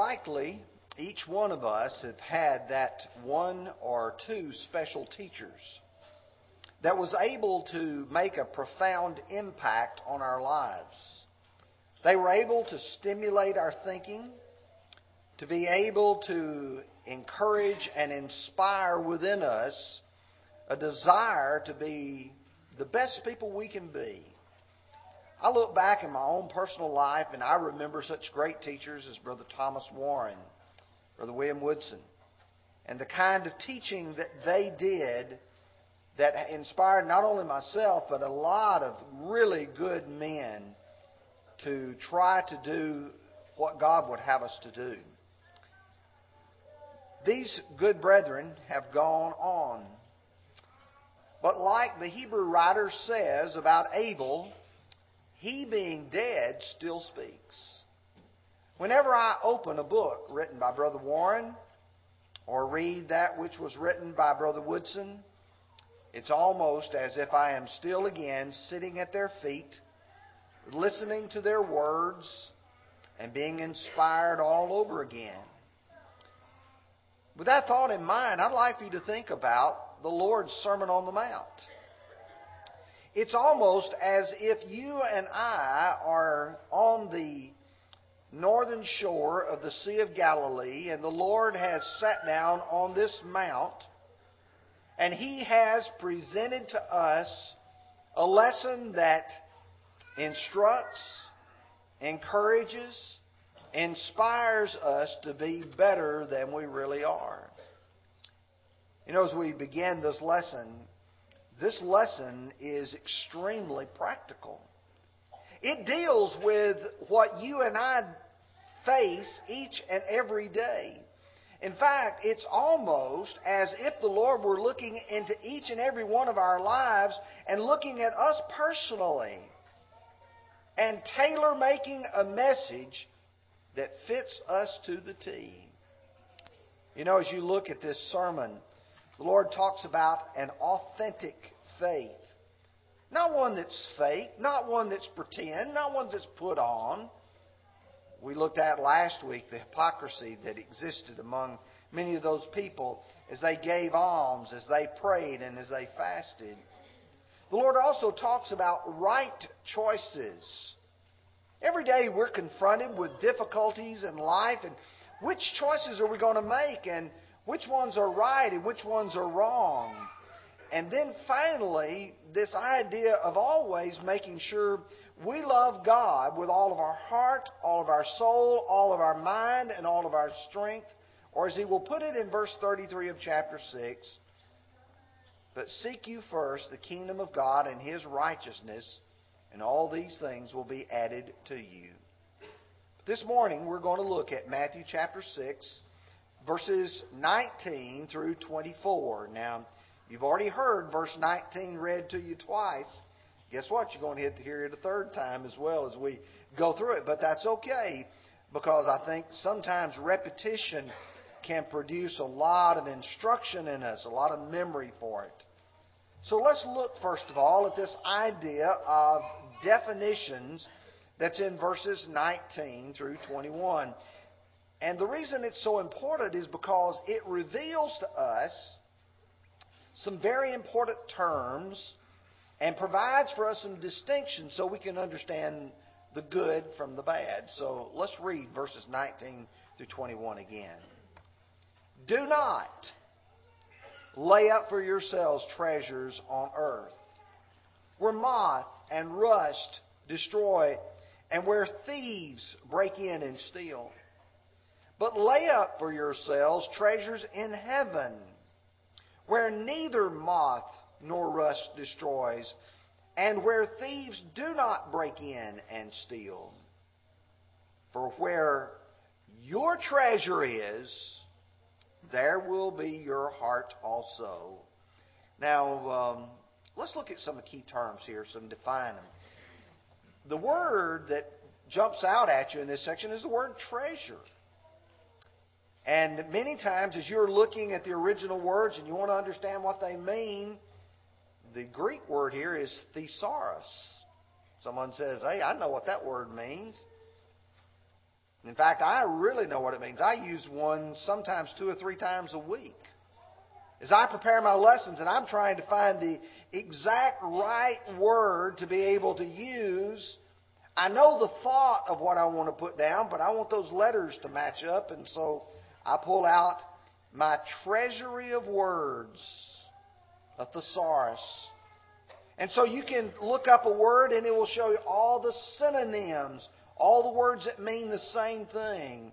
likely each one of us have had that one or two special teachers that was able to make a profound impact on our lives. They were able to stimulate our thinking, to be able to encourage and inspire within us a desire to be the best people we can be. I look back in my own personal life and I remember such great teachers as Brother Thomas Warren, Brother William Woodson, and the kind of teaching that they did that inspired not only myself but a lot of really good men to try to do what God would have us to do. These good brethren have gone on. But like the Hebrew writer says about Abel, he being dead still speaks. Whenever I open a book written by Brother Warren or read that which was written by Brother Woodson, it's almost as if I am still again sitting at their feet, listening to their words, and being inspired all over again. With that thought in mind, I'd like you to think about the Lord's Sermon on the Mount. It's almost as if you and I are on the northern shore of the Sea of Galilee, and the Lord has sat down on this mount and he has presented to us a lesson that instructs, encourages, inspires us to be better than we really are. You know, as we begin this lesson, this lesson is extremely practical. It deals with what you and I face each and every day. In fact, it's almost as if the Lord were looking into each and every one of our lives and looking at us personally and tailor making a message that fits us to the T. You know, as you look at this sermon, the Lord talks about an authentic faith. Not one that's fake, not one that's pretend, not one that's put on, we looked at last week the hypocrisy that existed among many of those people as they gave alms, as they prayed, and as they fasted. The Lord also talks about right choices. Every day we're confronted with difficulties in life, and which choices are we going to make, and which ones are right, and which ones are wrong. And then finally, this idea of always making sure we love God with all of our heart, all of our soul, all of our mind, and all of our strength. Or as he will put it in verse 33 of chapter 6, but seek you first the kingdom of God and his righteousness, and all these things will be added to you. This morning we're going to look at Matthew chapter 6, verses 19 through 24. Now, you've already heard verse 19 read to you twice. Guess what? You're going to hear it a third time as well as we go through it. But that's okay because I think sometimes repetition can produce a lot of instruction in us, a lot of memory for it. So let's look first of all at this idea of definitions that's in verses 19 through 21. And the reason it's so important is because it reveals to us some very important terms and provides for us some distinction so we can understand the good from the bad. So let's read verses 19 through 21 again. Do not lay up for yourselves treasures on earth, where moth and rust destroy, and where thieves break in and steal. But lay up for yourselves treasures in heaven, where neither moth nor rust destroys, and where thieves do not break in and steal. For where your treasure is, there will be your heart also. Now, um, let's look at some of the key terms here, some define them. The word that jumps out at you in this section is the word treasure. And many times, as you're looking at the original words and you want to understand what they mean, the Greek word here is thesaurus. Someone says, Hey, I know what that word means. In fact, I really know what it means. I use one sometimes two or three times a week. As I prepare my lessons and I'm trying to find the exact right word to be able to use, I know the thought of what I want to put down, but I want those letters to match up, and so I pull out my treasury of words, a thesaurus. And so you can look up a word and it will show you all the synonyms, all the words that mean the same thing.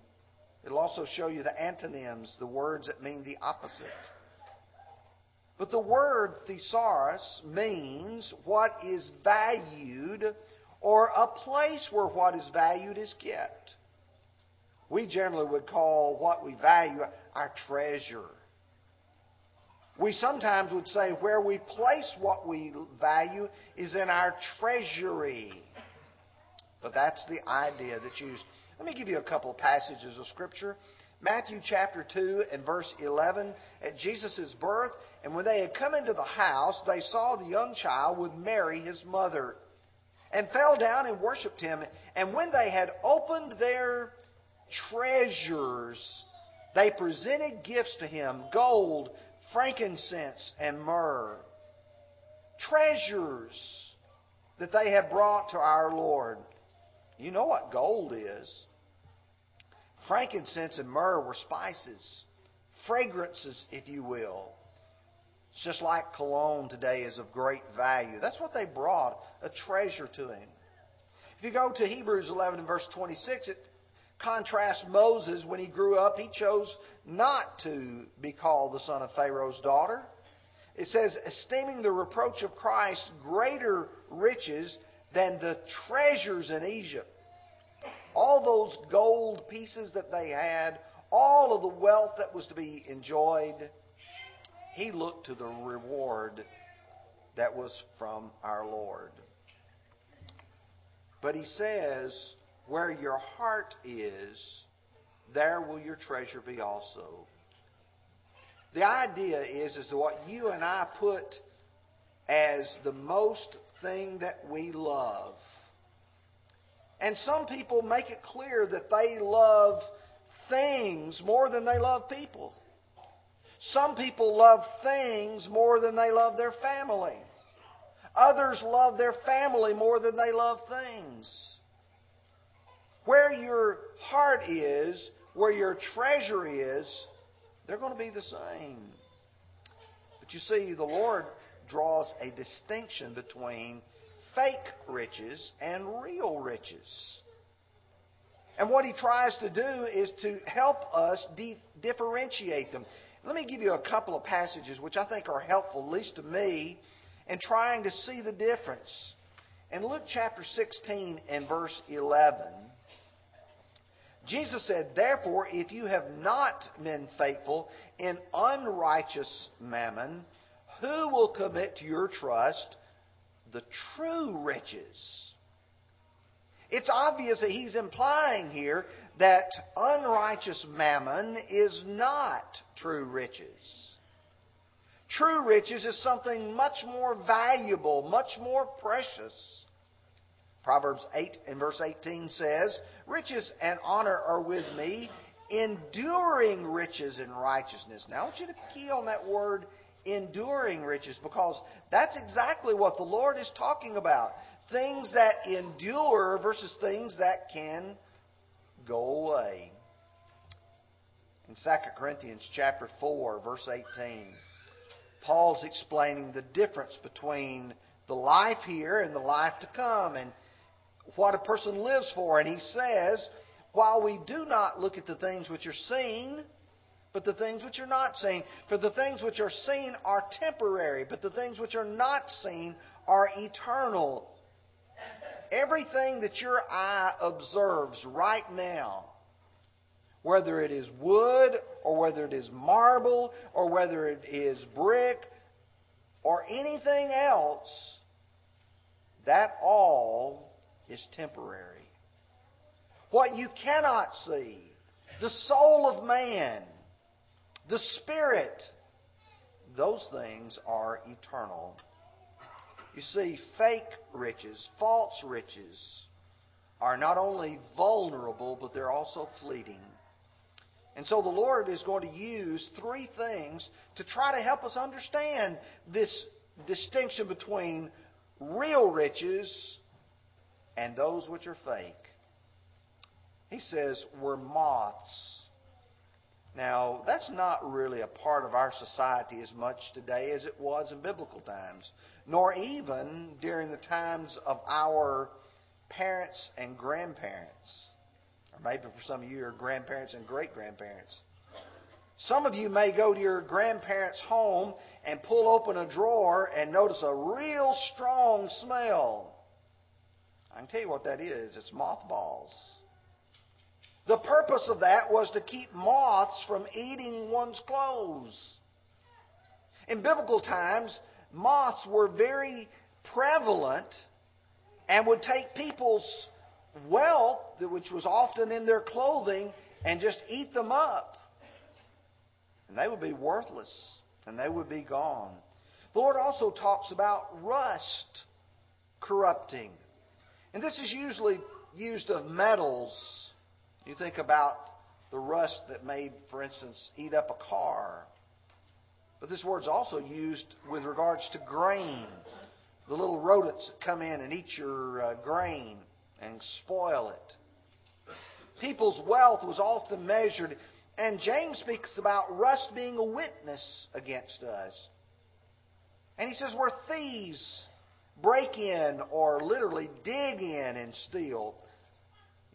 It'll also show you the antonyms, the words that mean the opposite. But the word thesaurus means what is valued or a place where what is valued is kept. We generally would call what we value our treasure. We sometimes would say where we place what we value is in our treasury. But that's the idea that's used. Let me give you a couple of passages of Scripture. Matthew chapter 2 and verse 11, at Jesus' birth, and when they had come into the house, they saw the young child with Mary, his mother, and fell down and worshipped him. And when they had opened their treasures, they presented gifts to him gold, frankincense, and myrrh. Treasures that they had brought to our Lord. You know what gold is. Frankincense and myrrh were spices, fragrances, if you will. It's just like cologne today is of great value. That's what they brought, a treasure to him. If you go to Hebrews 11 and verse 26, it contrasts Moses when he grew up. He chose not to be called the son of Pharaoh's daughter. It says, esteeming the reproach of Christ greater riches than the treasures in Egypt. All those gold pieces that they had, all of the wealth that was to be enjoyed, he looked to the reward that was from our Lord. But he says, where your heart is, there will your treasure be also. The idea is, is what you and I put as the most thing that we love. And some people make it clear that they love things more than they love people. Some people love things more than they love their family. Others love their family more than they love things. Where your heart is, where your treasure is, they're going to be the same. But you see, the Lord draws a distinction between fake riches and real riches. And what he tries to do is to help us de- differentiate them. Let me give you a couple of passages which I think are helpful, at least to me, in trying to see the difference. In Luke chapter 16 and verse 11, Jesus said, Therefore, if you have not been faithful in unrighteous mammon, who will commit to your trust the true riches? It's obvious that he's implying here that unrighteous mammon is not true riches. True riches is something much more valuable, much more precious. Proverbs 8 and verse 18 says, Riches and honor are with me, enduring riches and righteousness. Now I want you to key on that word enduring riches because that's exactly what the Lord is talking about. Things that endure versus things that can go away. In 2 Corinthians chapter 4 verse 18, Paul's explaining the difference between the life here and the life to come and what a person lives for. And he says, while we do not look at the things which are seen, but the things which are not seen. For the things which are seen are temporary, but the things which are not seen are eternal. Everything that your eye observes right now, whether it is wood or whether it is marble or whether it is brick or anything else, that all is temporary. What you cannot see, the soul of man, the spirit, those things are eternal. You see, fake riches, false riches, are not only vulnerable, but they're also fleeting. And so the Lord is going to use three things to try to help us understand this distinction between real riches and those which are fake. He says, we're moths. Now, that's not really a part of our society as much today as it was in biblical times, nor even during the times of our parents and grandparents. Or maybe for some of you, your grandparents and great grandparents. Some of you may go to your grandparents' home and pull open a drawer and notice a real strong smell. I can tell you what that is it's mothballs. The purpose of that was to keep moths from eating one's clothes. In biblical times, moths were very prevalent and would take people's wealth, which was often in their clothing, and just eat them up. And they would be worthless and they would be gone. The Lord also talks about rust corrupting. And this is usually used of metals. You think about the rust that may, for instance, eat up a car. But this word's also used with regards to grain the little rodents that come in and eat your uh, grain and spoil it. People's wealth was often measured, and James speaks about rust being a witness against us. And he says We're thieves break in or literally dig in and steal.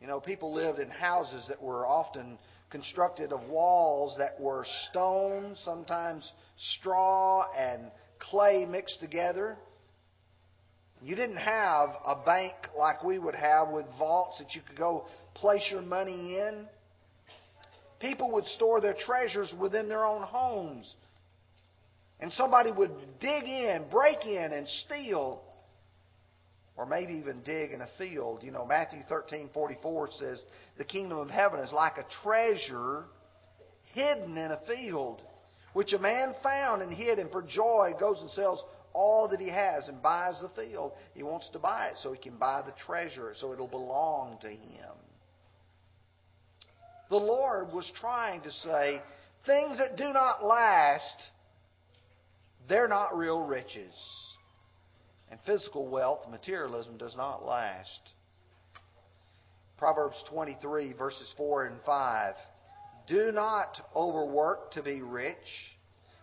You know, people lived in houses that were often constructed of walls that were stone, sometimes straw and clay mixed together. You didn't have a bank like we would have with vaults that you could go place your money in. People would store their treasures within their own homes. And somebody would dig in, break in, and steal. Or maybe even dig in a field. You know, Matthew 13, 44 says, The kingdom of heaven is like a treasure hidden in a field, which a man found and hid, and for joy goes and sells all that he has and buys the field. He wants to buy it so he can buy the treasure, so it'll belong to him. The Lord was trying to say, things that do not last, they're not real riches. And physical wealth, materialism, does not last. Proverbs 23, verses 4 and 5. Do not overwork to be rich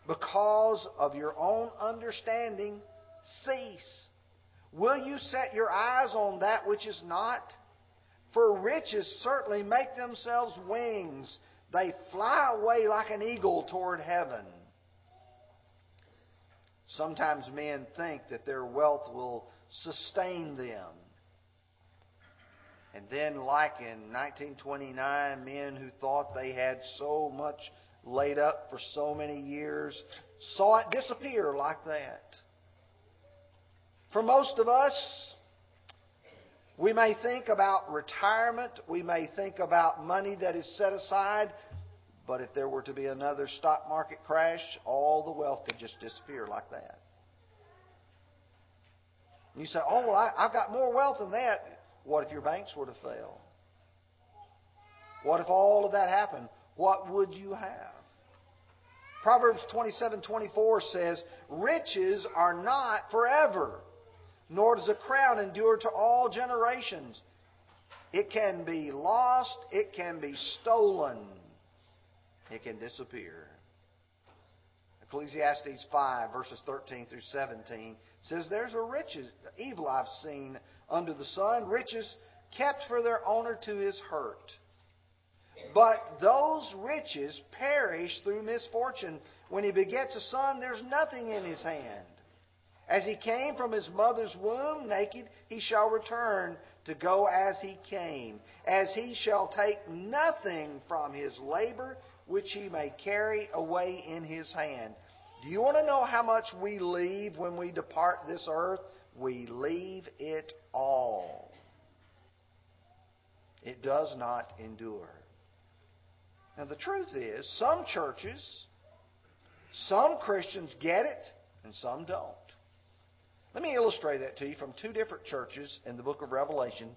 because of your own understanding cease? Will you set your eyes on that which is not? For riches certainly make themselves wings. They fly away like an eagle toward heaven. Sometimes men think that their wealth will sustain them. And then, like in 1929, men who thought they had so much laid up for so many years, saw it disappear like that. For most of us, we may think about retirement, we may think about money that is set aside, but if there were to be another stock market crash, all the wealth could just disappear like that. You say, oh, well, I, I've got more wealth than that. What if your banks were to fail? What if all of that happened? what would you have? Proverbs 27:24 says, "Riches are not forever, nor does a crown endure to all generations. It can be lost, it can be stolen, it can disappear." Ecclesiastes 5 verses 13 through 17 says, "There's a riches evil I've seen under the sun, riches kept for their owner to his hurt." But those riches perish through misfortune. When he begets a son, there's nothing in his hand. As he came from his mother's womb naked, he shall return to go as he came. As he shall take nothing from his labor which he may carry away in his hand. Do you want to know how much we leave when we depart this earth? We leave it all. It does not endure. Now, the truth is, some churches, some Christians get it, and some don't. Let me illustrate that to you from two different churches in the book of Revelation.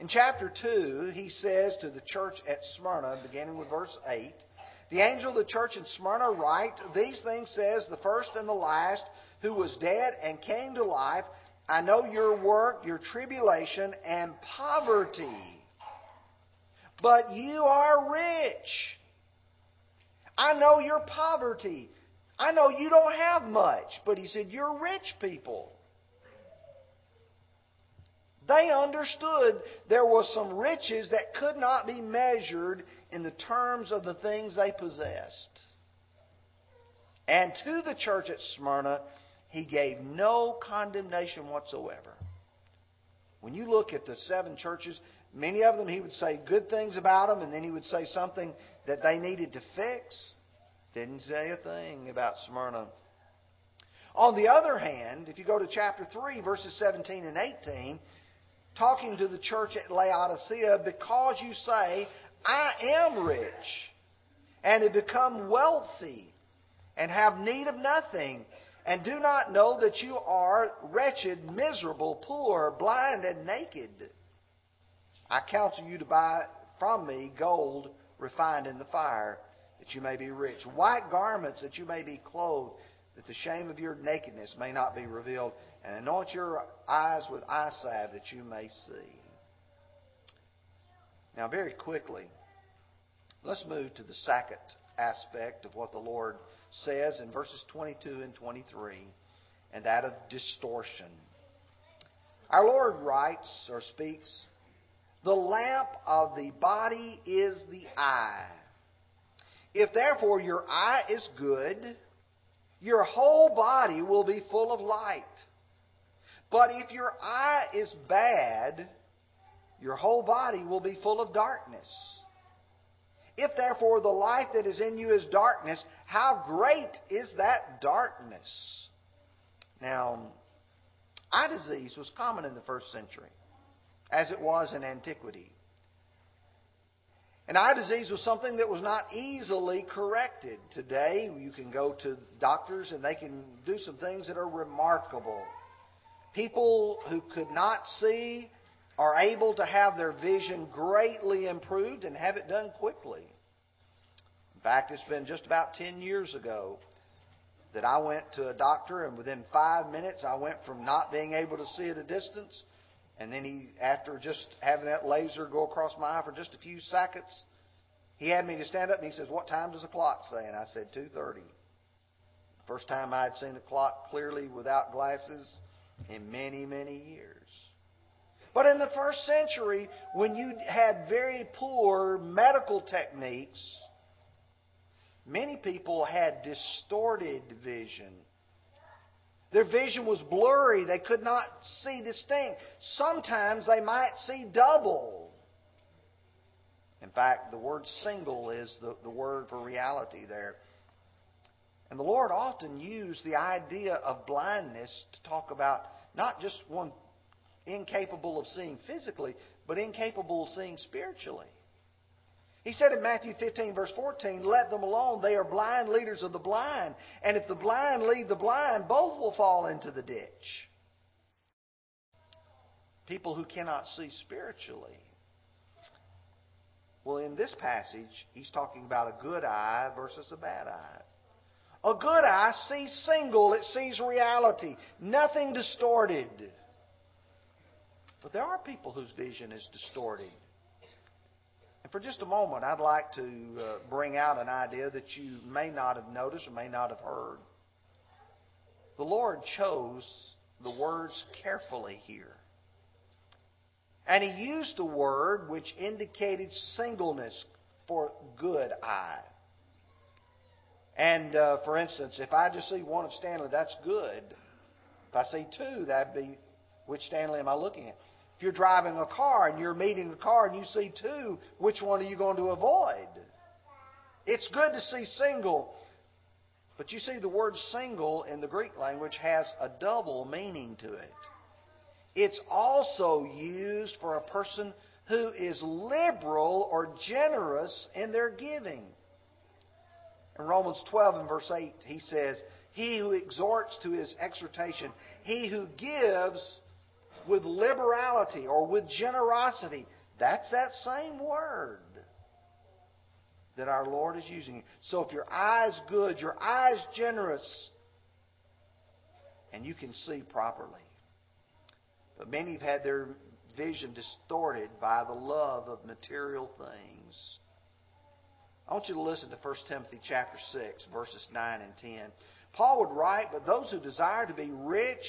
In chapter 2, he says to the church at Smyrna, beginning with verse 8, The angel of the church in Smyrna write, These things says the first and the last, who was dead and came to life. I know your work, your tribulation, and poverty. But you are rich. I know your poverty. I know you don't have much. But he said, You're rich people. They understood there was some riches that could not be measured in the terms of the things they possessed. And to the church at Smyrna, he gave no condemnation whatsoever. When you look at the seven churches, many of them he would say good things about them, and then he would say something that they needed to fix. Didn't say a thing about Smyrna. On the other hand, if you go to chapter 3, verses 17 and 18, talking to the church at Laodicea, because you say, I am rich, and have become wealthy, and have need of nothing, and do not know that you are wretched, miserable, poor, blind, and naked. I counsel you to buy from me gold refined in the fire, that you may be rich, white garments that you may be clothed, that the shame of your nakedness may not be revealed, and anoint your eyes with eye salve that you may see. Now, very quickly, let's move to the second aspect of what the Lord says in verses 22 and 23, and that of distortion. Our Lord writes or speaks, The lamp of the body is the eye. If therefore your eye is good, your whole body will be full of light. But if your eye is bad, your whole body will be full of darkness. If therefore the light that is in you is darkness, how great is that darkness? Now, eye disease was common in the first century, as it was in antiquity. And eye disease was something that was not easily corrected. Today, you can go to doctors and they can do some things that are remarkable. People who could not see are able to have their vision greatly improved and have it done quickly. In fact, it's been just about 10 years ago that I went to a doctor, and within five minutes, I went from not being able to see at a distance and then he, after just having that laser go across my eye for just a few seconds, he had me to stand up and he says, "What time does the clock say?" And I said, "2:30." First time I had seen the clock clearly without glasses in many, many years. But in the first century, when you had very poor medical techniques, many people had distorted vision their vision was blurry. They could not see distinct. Sometimes they might see double. In fact, the word single is the, the word for reality there. And the Lord often used the idea of blindness to talk about not just one incapable of seeing physically, but incapable of seeing spiritually. He said in Matthew 15, verse 14, Let them alone. They are blind leaders of the blind. And if the blind lead the blind, both will fall into the ditch. People who cannot see spiritually. Well, in this passage, he's talking about a good eye versus a bad eye. A good eye sees single, it sees reality, nothing distorted. But there are people whose vision is distorted. For just a moment, I'd like to uh, bring out an idea that you may not have noticed or may not have heard. The Lord chose the words carefully here. And He used a word which indicated singleness for good eye. And uh, for instance, if I just see one of Stanley, that's good. If I see two, that'd be which Stanley am I looking at? You're driving a car and you're meeting a car and you see two, which one are you going to avoid? It's good to see single. But you see, the word single in the Greek language has a double meaning to it. It's also used for a person who is liberal or generous in their giving. In Romans 12 and verse 8, he says, He who exhorts to his exhortation, he who gives with liberality or with generosity. That's that same word that our Lord is using. So if your eye's good, your eye's generous, and you can see properly. But many have had their vision distorted by the love of material things. I want you to listen to 1 Timothy chapter 6, verses 9 and 10. Paul would write, But those who desire to be rich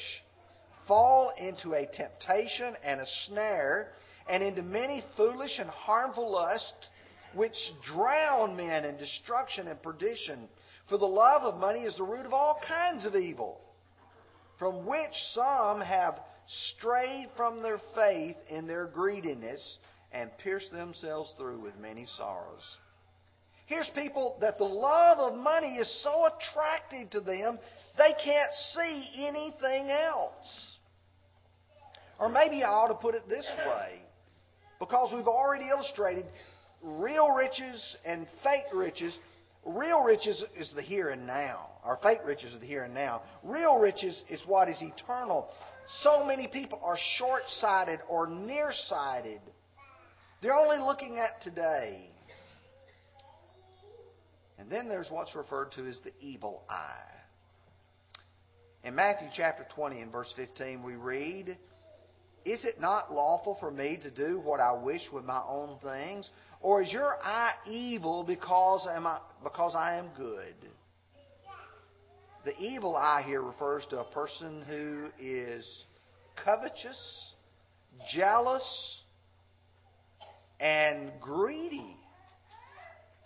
fall into a temptation and a snare, and into many foolish and harmful lusts, which drown men in destruction and perdition. For the love of money is the root of all kinds of evil, from which some have strayed from their faith in their greediness and pierced themselves through with many sorrows. Here's people that the love of money is so attractive to them, they can't see anything else. Or maybe I ought to put it this way, because we've already illustrated real riches and fake riches. Real riches is the here and now, or fake riches is the here and now. Real riches is what is eternal. So many people are short sighted or nearsighted. They're only looking at today. And then there's what's referred to as the evil eye. In Matthew chapter 20 and verse 15, we read, Is it not lawful for me to do what I wish with my own things? Or is your eye evil because, am I, because I am good? The evil eye here refers to a person who is covetous, jealous, and greedy.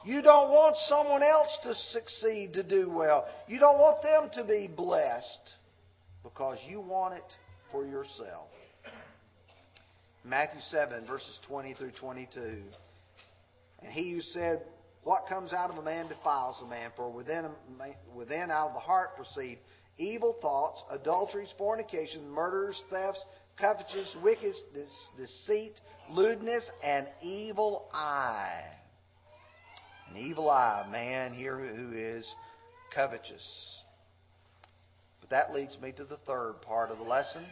You don't want someone else to succeed, to do well. You don't want them to be blessed because you want it for yourself. Matthew 7, verses 20 through 22. And he who said, What comes out of a man defiles a man, for within, within out of the heart proceed evil thoughts, adulteries, fornications, murders, thefts, covetousness, wickedness, deceit, lewdness, and evil eye. An evil eye, man here who is covetous. But that leads me to the third part of the lesson,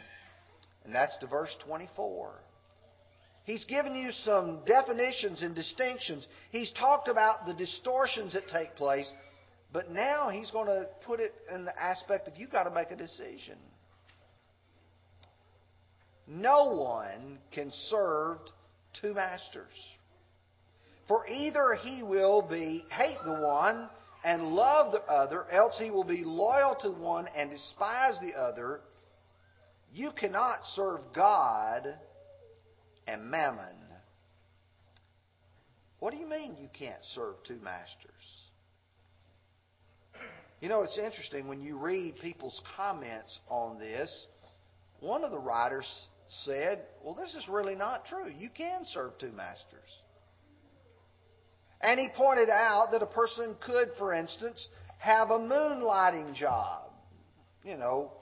and that's to verse 24. He's given you some definitions and distinctions. He's talked about the distortions that take place, but now he's going to put it in the aspect of you've got to make a decision. No one can serve two masters. For either he will be hate the one and love the other, else he will be loyal to one and despise the other. You cannot serve God and mammon. What do you mean you can't serve two masters? You know, it's interesting when you read people's comments on this. One of the writers said, Well, this is really not true. You can serve two masters. And he pointed out that a person could, for instance, have a moonlighting job. You know,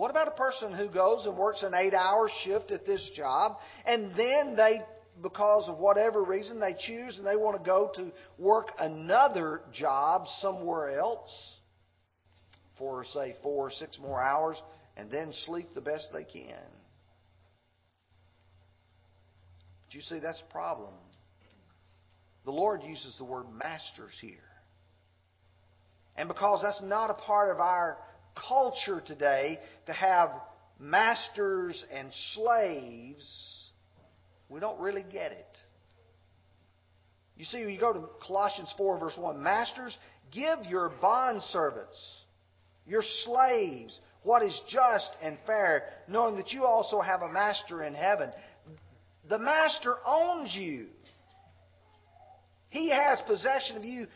what about a person who goes and works an eight hour shift at this job and then they, because of whatever reason, they choose and they want to go to work another job somewhere else for, say, four or six more hours and then sleep the best they can? But you see, that's a problem. The Lord uses the word masters here. And because that's not a part of our culture today to have masters and slaves, we don't really get it. You see, when you go to Colossians 4, verse 1, Masters, give your bondservants, your slaves, what is just and fair, knowing that you also have a master in heaven. The master owns you. He has possession of you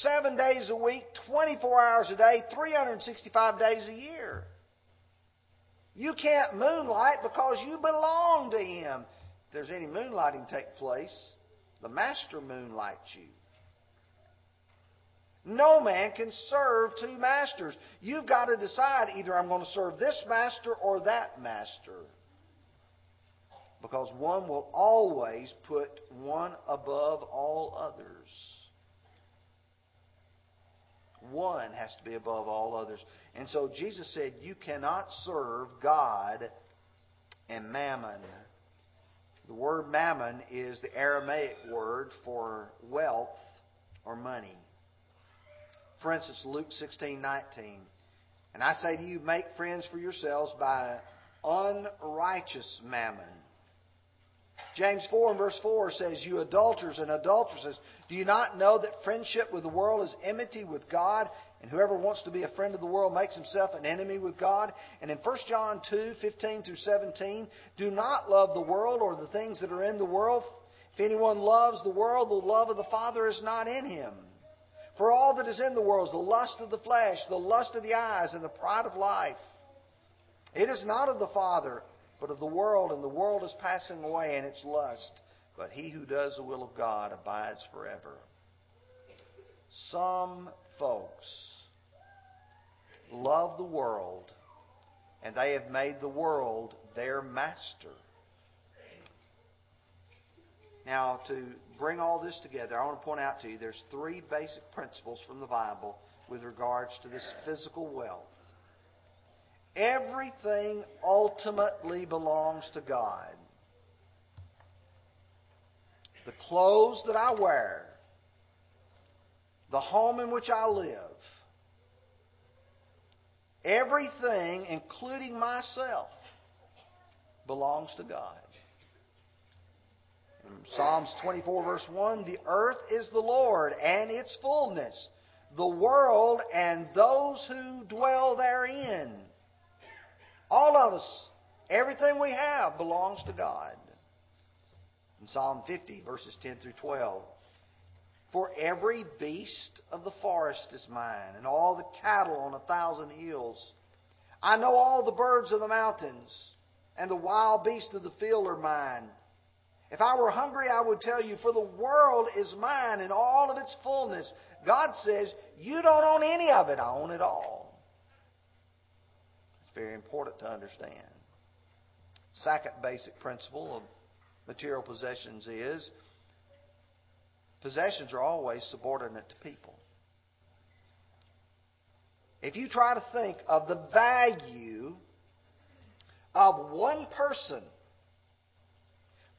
seven days a week, 24 hours a day, 365 days a year. You can't moonlight because you belong to Him. If there's any moonlighting take place, the Master moonlights you. No man can serve two masters. You've got to decide either I'm going to serve this master or that master. Because one will always put one above all others. One has to be above all others. And so Jesus said, You cannot serve God and mammon. The word mammon is the Aramaic word for wealth or money. For instance, Luke 16:19. And I say to you, make friends for yourselves by unrighteous mammon. James 4 and verse 4 says, You adulterers and adulteresses, do you not know that friendship with the world is enmity with God? And whoever wants to be a friend of the world makes himself an enemy with God. And in 1 John 2, 15 through 17, do not love the world or the things that are in the world. If anyone loves the world, the love of the Father is not in him. For all that is in the world is the lust of the flesh, the lust of the eyes, and the pride of life. It is not of the Father, but of the world, and the world is passing away in its lust. But he who does the will of God abides forever. Some folks love the world, and they have made the world their master. Now, to bring all this together, I want to point out to you there's three basic principles from the Bible with regards to this physical wealth. Everything ultimately belongs to God. The clothes that I wear, the home in which I live, everything, including myself, belongs to God. In Psalms 24, verse 1 The earth is the Lord and its fullness, the world and those who dwell therein. All of us, everything we have belongs to God. In Psalm 50, verses 10 through 12. For every beast of the forest is mine, and all the cattle on a thousand hills. I know all the birds of the mountains, and the wild beasts of the field are mine. If I were hungry, I would tell you, for the world is mine and all of its fullness. God says, You don't own any of it, I own it all. Very important to understand. Second basic principle of material possessions is Possessions are always subordinate to people. If you try to think of the value of one person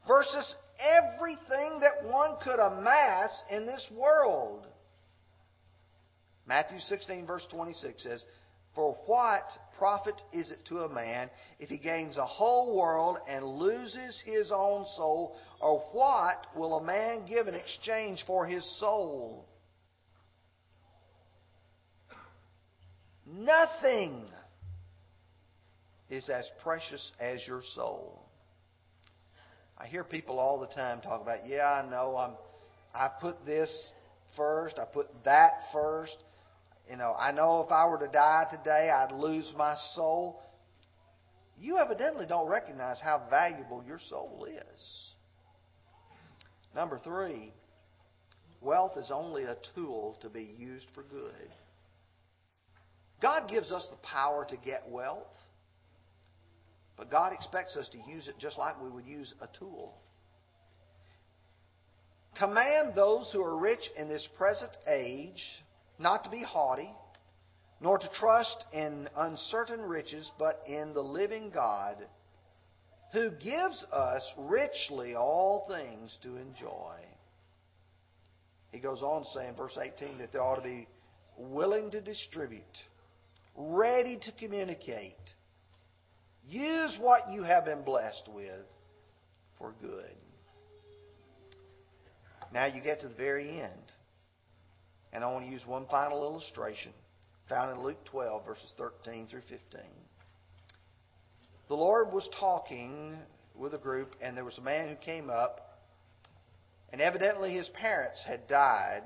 versus everything that one could amass in this world, Matthew 16, verse 26 says, For what profit is it to a man if he gains a whole world and loses his own soul? Or what will a man give in exchange for his soul? Nothing is as precious as your soul. I hear people all the time talk about, yeah, I know I'm I put this first, I put that first. You know, I know if I were to die today, I'd lose my soul. You evidently don't recognize how valuable your soul is. Number three, wealth is only a tool to be used for good. God gives us the power to get wealth, but God expects us to use it just like we would use a tool. Command those who are rich in this present age not to be haughty, nor to trust in uncertain riches, but in the living God who gives us richly all things to enjoy. He goes on to say in verse 18 that they ought to be willing to distribute, ready to communicate. Use what you have been blessed with for good. Now you get to the very end. And I want to use one final illustration found in Luke 12, verses 13 through 15 the Lord was talking with a group, and there was a man who came up, and evidently his parents had died,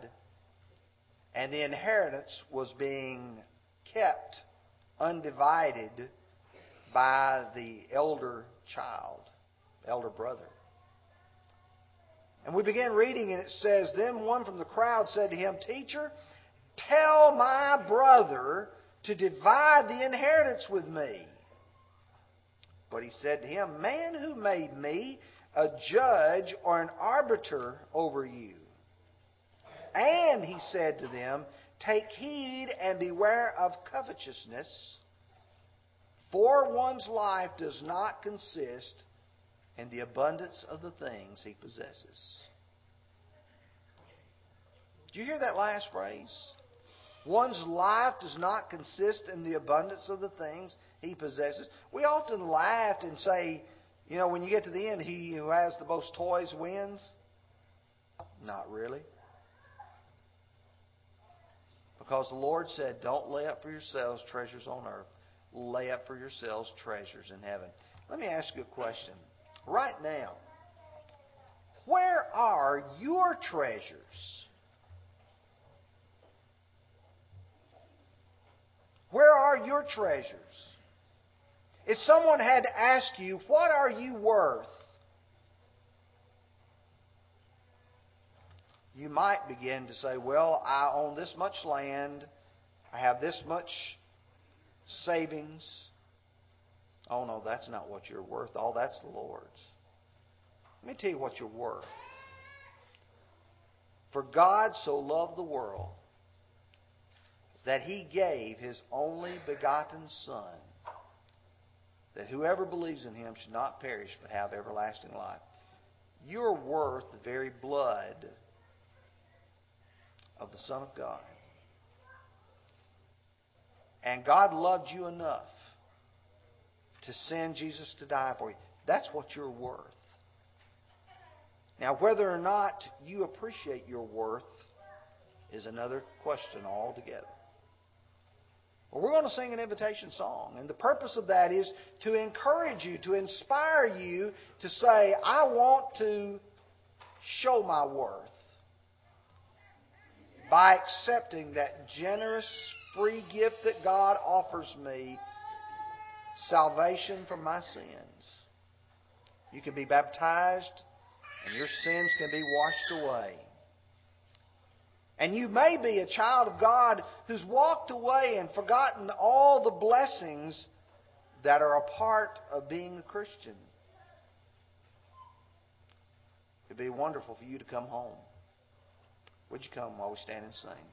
and the inheritance was being kept undivided by the elder child, elder brother. And we began reading, and it says, Then one from the crowd said to him, Teacher, tell my brother to divide the inheritance with me. But he said to him, Man, who made me a judge or an arbiter over you? And he said to them, Take heed and beware of covetousness, For one's life does not consist in the abundance of the things he possesses. Do you hear that last phrase? One's life does not consist in the abundance of the things he possesses. We often laugh and say, you know, when you get to the end, he who has the most toys wins. Not really. Because the Lord said, Don't lay up for yourselves treasures on earth, lay up for yourselves treasures in heaven. Let me ask you a question. Right now, where are your treasures? Where are your treasures? If someone had to ask you, what are you worth? You might begin to say, well, I own this much land. I have this much savings. Oh, no, that's not what you're worth. All that's the Lord's. Let me tell you what you're worth. For God so loved the world that he gave his only begotten Son, that whoever believes in him should not perish but have everlasting life. You're worth the very blood of the Son of God. And God loved you enough to send Jesus to die for you. That's what you're worth. Now, whether or not you appreciate your worth is another question altogether. Well, we're going to sing an invitation song. And the purpose of that is to encourage you, to inspire you to say, I want to show my worth by accepting that generous free gift that God offers me salvation from my sins. You can be baptized and your sins can be washed away. And you may be a child of God who's walked away and forgotten all the blessings that are a part of being a Christian. It'd be wonderful for you to come home. Would you come while we stand and sing?